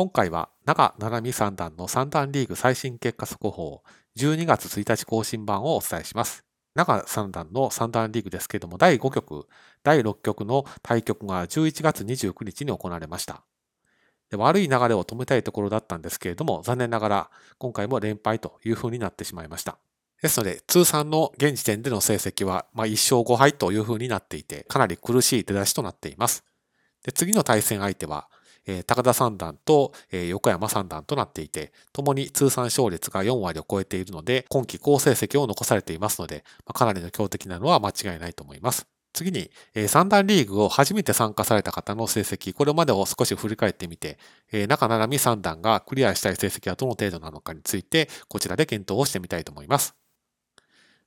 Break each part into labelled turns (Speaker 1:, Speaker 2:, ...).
Speaker 1: 今回は長七海三段の三段リーグ最新結果速報12月1日更新版をお伝えします。長三段の三段リーグですけれども、第5局、第6局の対局が11月29日に行われました。悪い流れを止めたいところだったんですけれども、残念ながら今回も連敗という風になってしまいました。ですので、通算の現時点での成績は、まあ、1勝5敗という風になっていて、かなり苦しい出だしとなっています。で次の対戦相手は、え、高田三段と、え、横山三段となっていて、共に通算勝率が4割を超えているので、今季好成績を残されていますので、ま、かなりの強敵なのは間違いないと思います。次に、えー、三段リーグを初めて参加された方の成績、これまでを少し振り返ってみて、え、中七海三段がクリアしたい成績はどの程度なのかについて、こちらで検討をしてみたいと思います。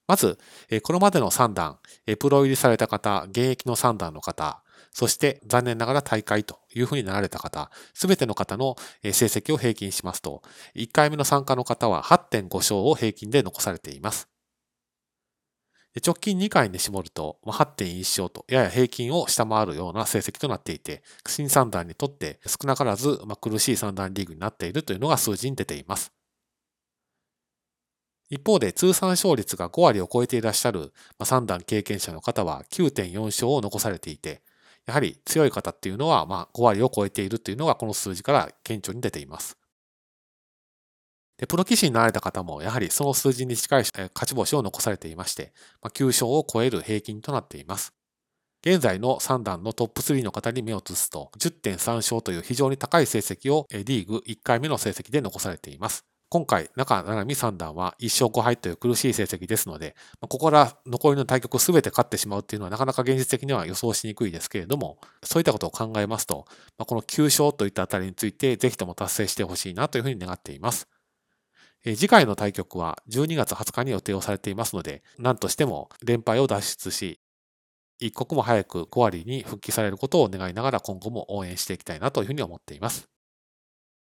Speaker 1: まず、これまでの三段、プロ入りされた方、現役の三段の方、そして残念ながら大会というふうになられた方、すべての方の成績を平均しますと、1回目の参加の方は8.5勝を平均で残されています。直近2回に絞ると8.1勝とやや平均を下回るような成績となっていて、新三段にとって少なからず苦しい三段リーグになっているというのが数字に出ています。一方で通算勝率が5割を超えていらっしゃる三段経験者の方は9.4勝を残されていて、やはり強い方っていうのはまあ5割を超えているというのがこの数字から顕著に出ています。でプロ棋士になられた方もやはりその数字に近い勝ち星を残されていまして、ま9勝を超える平均となっています。現在の3段のトップ3の方に目を移すと10.3勝という非常に高い成績をリーグ1回目の成績で残されています。今回、中七海三段は1勝5敗という苦しい成績ですので、ここから残りの対局すべて勝ってしまうっていうのはなかなか現実的には予想しにくいですけれども、そういったことを考えますと、この9勝といったあたりについて、ぜひとも達成してほしいなというふうに願っています。次回の対局は12月20日に予定をされていますので、何としても連敗を脱出し、一刻も早く5割に復帰されることを願いながら今後も応援していきたいなというふうに思っています。